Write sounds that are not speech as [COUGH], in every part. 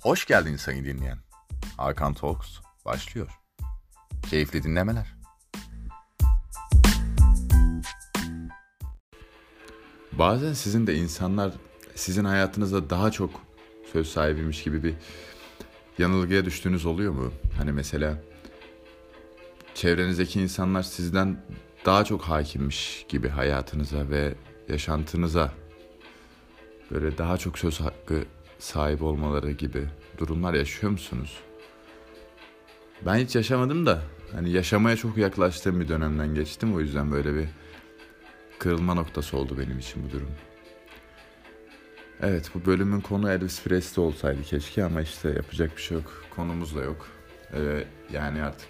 Hoş geldin sayın dinleyen. Hakan Talks başlıyor. Keyifli dinlemeler. Bazen sizin de insanlar sizin hayatınızda daha çok söz sahibiymiş gibi bir yanılgıya düştüğünüz oluyor mu? Hani mesela çevrenizdeki insanlar sizden daha çok hakimmiş gibi hayatınıza ve yaşantınıza böyle daha çok söz hakkı sahip olmaları gibi durumlar yaşıyor musunuz? Ben hiç yaşamadım da hani yaşamaya çok yaklaştığım bir dönemden geçtim o yüzden böyle bir kırılma noktası oldu benim için bu durum. Evet bu bölümün konu Elvis Presley olsaydı keşke ama işte yapacak bir şey yok. Konumuz da yok. Ee, yani artık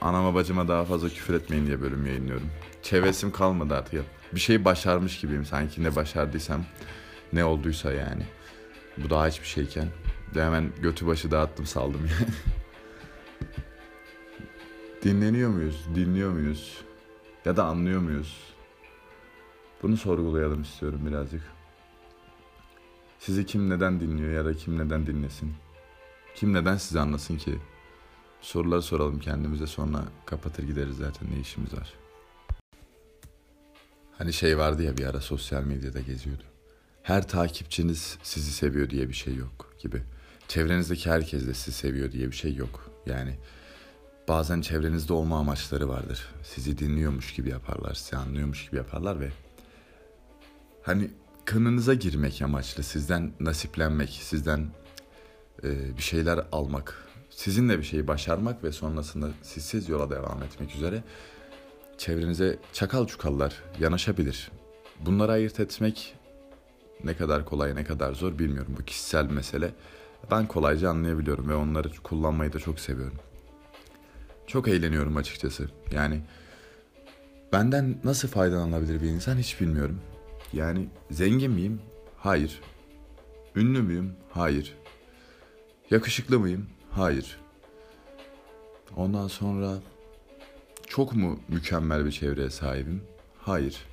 anama bacıma daha fazla küfür etmeyin diye bölüm yayınlıyorum. Çevesim kalmadı artık. Bir şeyi başarmış gibiyim sanki ne başardıysam ne olduysa yani. Bu daha hiçbir şeyken. De hemen götü başı dağıttım saldım yani. [LAUGHS] Dinleniyor muyuz? Dinliyor muyuz? Ya da anlıyor muyuz? Bunu sorgulayalım istiyorum birazcık. Sizi kim neden dinliyor ya da kim neden dinlesin? Kim neden sizi anlasın ki? Soruları soralım kendimize sonra kapatır gideriz zaten ne işimiz var. Hani şey vardı ya bir ara sosyal medyada geziyordu. Her takipçiniz sizi seviyor diye bir şey yok gibi. Çevrenizdeki herkes de sizi seviyor diye bir şey yok. Yani bazen çevrenizde olma amaçları vardır. Sizi dinliyormuş gibi yaparlar, sizi anlıyormuş gibi yaparlar ve hani kanınıza girmek amaçlı, sizden nasiplenmek, sizden e, bir şeyler almak, sizinle bir şeyi başarmak ve sonrasında sizsiz yola devam etmek üzere çevrenize çakal çukallar yanaşabilir. Bunları ayırt etmek ne kadar kolay ne kadar zor bilmiyorum. Bu kişisel mesele. Ben kolayca anlayabiliyorum ve onları kullanmayı da çok seviyorum. Çok eğleniyorum açıkçası. Yani benden nasıl faydalanabilir bir insan hiç bilmiyorum. Yani zengin miyim? Hayır. Ünlü müyüm? Hayır. Yakışıklı mıyım? Hayır. Ondan sonra çok mu mükemmel bir çevreye sahibim? Hayır.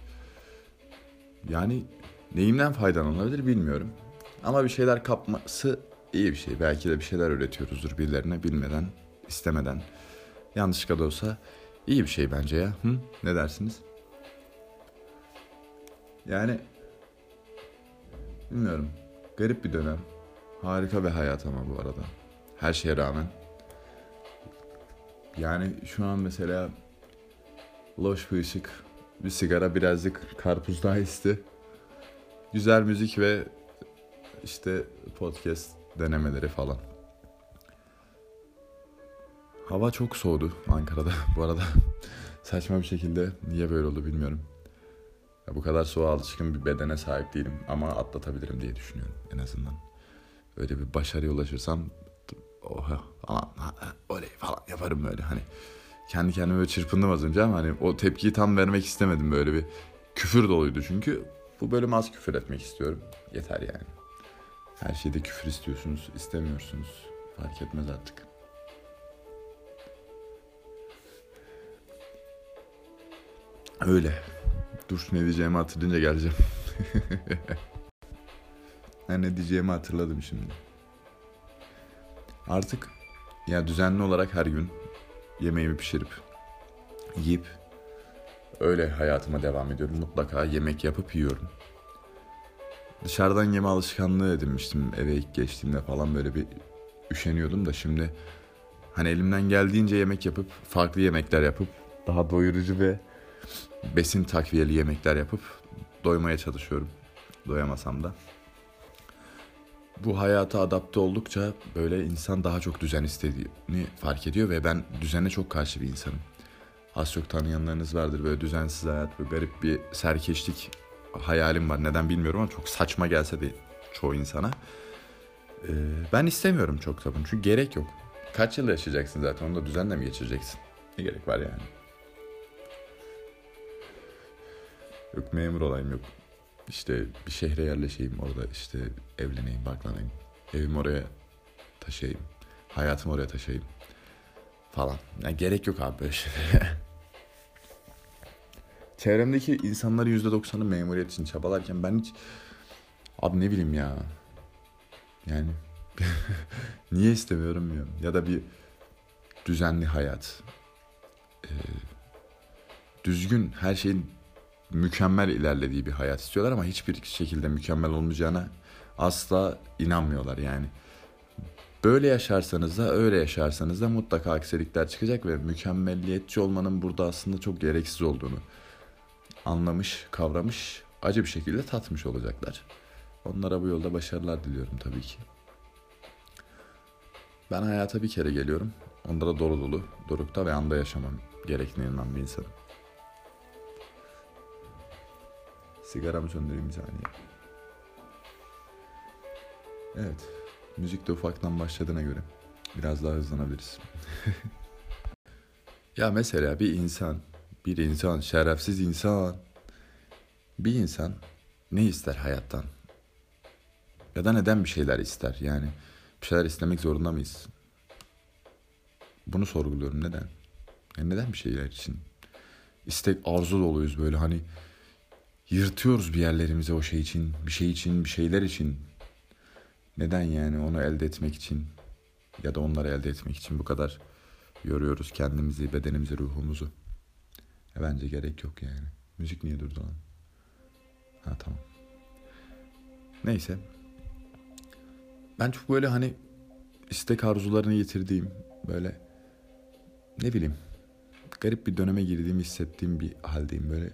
Yani neyimden faydalanabilir bilmiyorum. Ama bir şeyler kapması iyi bir şey. Belki de bir şeyler öğretiyoruzdur birilerine bilmeden, istemeden. Yanlışlıkla da olsa iyi bir şey bence ya. Hı? Ne dersiniz? Yani bilmiyorum. Garip bir dönem. Harika bir hayat ama bu arada. Her şeye rağmen. Yani şu an mesela loş bir ışık, bir sigara, birazcık karpuz daha isti. Güzel müzik ve işte podcast denemeleri falan. Hava çok soğudu Ankara'da [LAUGHS] bu arada. Saçma bir şekilde niye böyle oldu bilmiyorum. Ya bu kadar soğuğa alışkın bir bedene sahip değilim ama atlatabilirim diye düşünüyorum en azından. Öyle bir başarıya ulaşırsam oha falan oley falan yaparım böyle hani. Kendi kendime böyle çırpındım az önce ama hani o tepkiyi tam vermek istemedim böyle bir küfür doluydu çünkü. Bu bölüm az küfür etmek istiyorum. Yeter yani. Her şeyde küfür istiyorsunuz, istemiyorsunuz. Fark etmez artık. Öyle. Dur ne diyeceğimi hatırlayınca geleceğim. [LAUGHS] ne diyeceğimi hatırladım şimdi. Artık ya düzenli olarak her gün yemeğimi pişirip yiyip öyle hayatıma devam ediyorum. Mutlaka yemek yapıp yiyorum. Dışarıdan yeme alışkanlığı edinmiştim eve ilk geçtiğimde falan böyle bir üşeniyordum da şimdi hani elimden geldiğince yemek yapıp farklı yemekler yapıp daha doyurucu ve besin takviyeli yemekler yapıp doymaya çalışıyorum. Doyamasam da. Bu hayata adapte oldukça böyle insan daha çok düzen istediğini fark ediyor ve ben düzene çok karşı bir insanım. Az çok tanıyanlarınız vardır böyle düzensiz hayat, böyle garip bir serkeşlik hayalim var. Neden bilmiyorum ama çok saçma gelse de çoğu insana. Ee, ben istemiyorum çok tabii çünkü gerek yok. Kaç yıl yaşayacaksın zaten onu da düzenle mi geçireceksin? Ne gerek var yani? Yok memur olayım yok. İşte bir şehre yerleşeyim orada işte evleneyim, baklanayım. Evimi oraya taşıyayım. Hayatımı oraya taşıyayım. Falan. Yani gerek yok abi böyle şeylere. [LAUGHS] Çevremdeki insanların %90'ı memuriyet için çabalarken ben hiç... Abi ne bileyim ya. Yani [LAUGHS] Niye istemiyorum bilmiyorum. Ya da bir düzenli hayat. Ee, düzgün her şeyin mükemmel ilerlediği bir hayat istiyorlar ama hiçbir şekilde mükemmel olmayacağına asla inanmıyorlar yani. Böyle yaşarsanız da öyle yaşarsanız da mutlaka aksilikler çıkacak ve mükemmelliyetçi olmanın burada aslında çok gereksiz olduğunu anlamış, kavramış, acı bir şekilde tatmış olacaklar. Onlara bu yolda başarılar diliyorum tabii ki. Ben hayata bir kere geliyorum. Onda da dolu dolu, dorukta ve anda yaşamam gerektiğine inanan bir insanım. Sigaramı söndüreyim bir saniye. Evet. Müzik de ufaktan başladığına göre biraz daha hızlanabiliriz. [LAUGHS] ya mesela bir insan, bir insan, şerefsiz insan. Bir insan ne ister hayattan? Ya da neden bir şeyler ister? Yani bir şeyler istemek zorunda mıyız? Bunu sorguluyorum neden? Yani neden bir şeyler için? İstek arzu doluyuz böyle hani yırtıyoruz bir yerlerimize o şey için, bir şey için, bir şeyler için. Neden yani onu elde etmek için ya da onları elde etmek için bu kadar yoruyoruz kendimizi, bedenimizi, ruhumuzu? Ya bence gerek yok yani. Müzik niye durdu lan? Ha tamam. Neyse. Ben çok böyle hani istek arzularını yitirdiğim böyle ne bileyim garip bir döneme girdiğimi hissettiğim bir haldeyim böyle.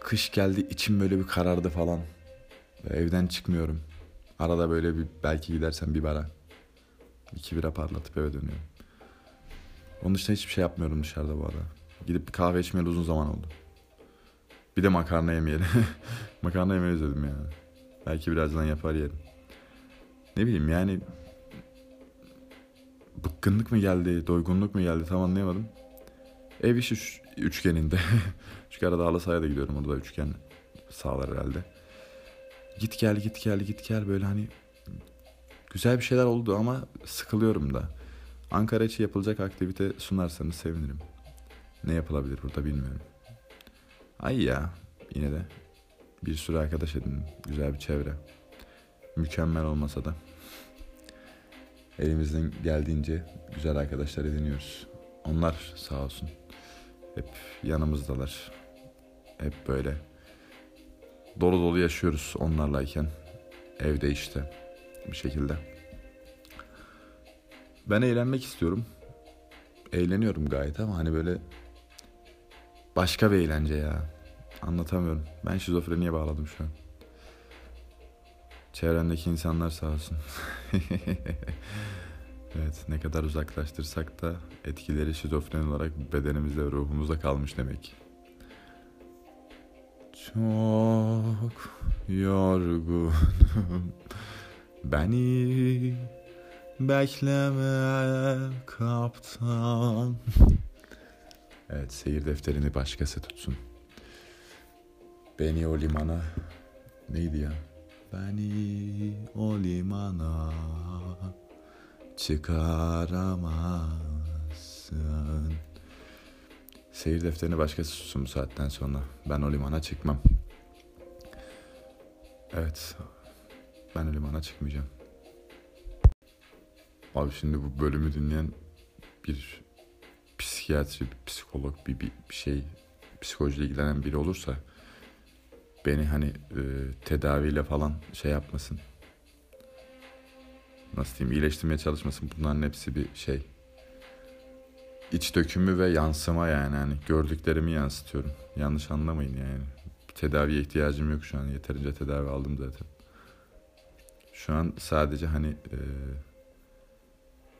Kış geldi içim böyle bir karardı falan. Evden çıkmıyorum. Arada böyle bir belki gidersen bir bara. iki bira parlatıp eve dönüyorum. Onun dışında hiçbir şey yapmıyorum dışarıda bu arada. Gidip bir kahve içmeyeli uzun zaman oldu. Bir de makarna yemeyelim. [LAUGHS] makarna yemeyi özledim ya. Belki birazdan yapar yerim. Ne bileyim yani bıkkınlık mı geldi, doygunluk mu geldi tam anlayamadım. Ev işi üç, üçgeninde. [LAUGHS] Çünkü arada halı sahaya da gidiyorum orada üçgen sağlar herhalde. Git gel git gel git gel böyle hani güzel bir şeyler oldu ama sıkılıyorum da. Ankara için yapılacak aktivite sunarsanız sevinirim. Ne yapılabilir burada bilmiyorum. Ay ya yine de bir sürü arkadaş edin. Güzel bir çevre. Mükemmel olmasa da elimizden geldiğince güzel arkadaşlar ediniyoruz. Onlar sağ olsun hep yanımızdalar. Hep böyle dolu dolu yaşıyoruz onlarlayken evde işte bir şekilde. Ben eğlenmek istiyorum. Eğleniyorum gayet ama hani böyle başka bir eğlence ya. Anlatamıyorum. Ben şizofreniye bağladım şu an. Çevremdeki insanlar sağ olsun. [LAUGHS] evet ne kadar uzaklaştırsak da etkileri şizofren olarak bedenimizde ve ruhumuzda kalmış demek. Çok yorgunum. [LAUGHS] Beni bekleme kaptan. Evet seyir defterini başkası tutsun. Beni o limana neydi ya? Beni o limana çıkaramazsın. Seyir defterini başkası tutsun bu saatten sonra. Ben o limana çıkmam. Evet. Ben o limana çıkmayacağım. Abi şimdi bu bölümü dinleyen bir psikiyatri, bir psikolog, bir, bir, bir şey psikolojiyle ilgilenen biri olursa beni hani e, tedaviyle falan şey yapmasın. Nasıl diyeyim iyileştirmeye çalışmasın. Bunların hepsi bir şey. İç dökümü ve yansıma yani hani gördüklerimi yansıtıyorum. Yanlış anlamayın yani. Tedaviye ihtiyacım yok şu an. Yeterince tedavi aldım zaten. Şu an sadece hani e,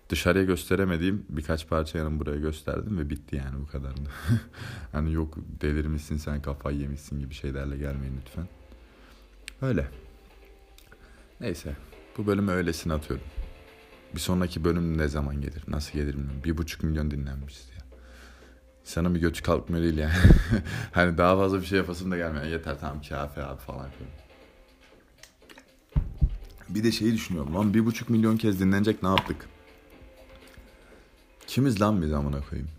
dışarıya gösteremediğim birkaç parça yanım buraya gösterdim ve bitti yani bu kadardı. [LAUGHS] hani yok delirmişsin sen kafayı yemişsin gibi şeylerle gelmeyin lütfen. Öyle. Neyse bu bölümü öylesine atıyorum. Bir sonraki bölüm ne zaman gelir? Nasıl gelir bilmiyorum. Bir buçuk milyon dinlenmişiz ya. Sana bir götü kalkmıyor değil yani. [LAUGHS] hani daha fazla bir şey yapasım da gelmiyor. Yeter tamam kafe abi falan yapıyorum. Bir de şeyi düşünüyorum lan bir buçuk milyon kez dinlenecek ne yaptık? Kimiz lan biz amına koyayım?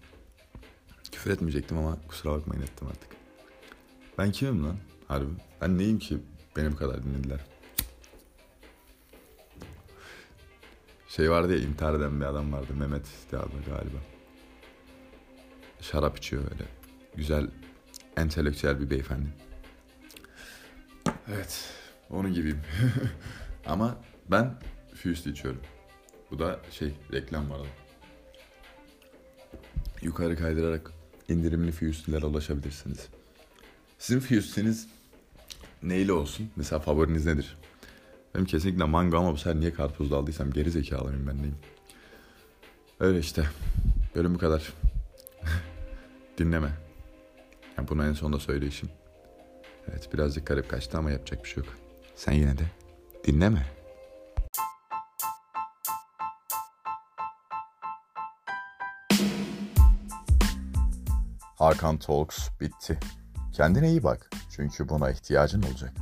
Küfür etmeyecektim ama kusura bakmayın ettim artık. Ben kimim lan? Harbi. Ben neyim ki beni bu kadar dinlediler? Şey vardı ya intihar eden bir adam vardı. Mehmet diye adı galiba. Şarap içiyor öyle. Güzel, entelektüel bir beyefendi. Evet, onun gibiyim. [LAUGHS] Ama ben Fused içiyorum. Bu da şey, reklam var. arada. Yukarı kaydırarak indirimli Fused'lere ulaşabilirsiniz. Sizin Fused'iniz neyle olsun? Mesela favoriniz nedir? Benim kesinlikle mango ama bu sefer niye karpuzlu aldıysam geri zekalı mıyım ben neyim? Öyle işte. Bölüm bu kadar. [LAUGHS] Dinleme. Yani bunu en sonunda söyleyişim. Evet birazcık garip kaçtı ama yapacak bir şey yok. Sen yine de dinleme. Hakan Talks bitti. Kendine iyi bak. Çünkü buna ihtiyacın olacak.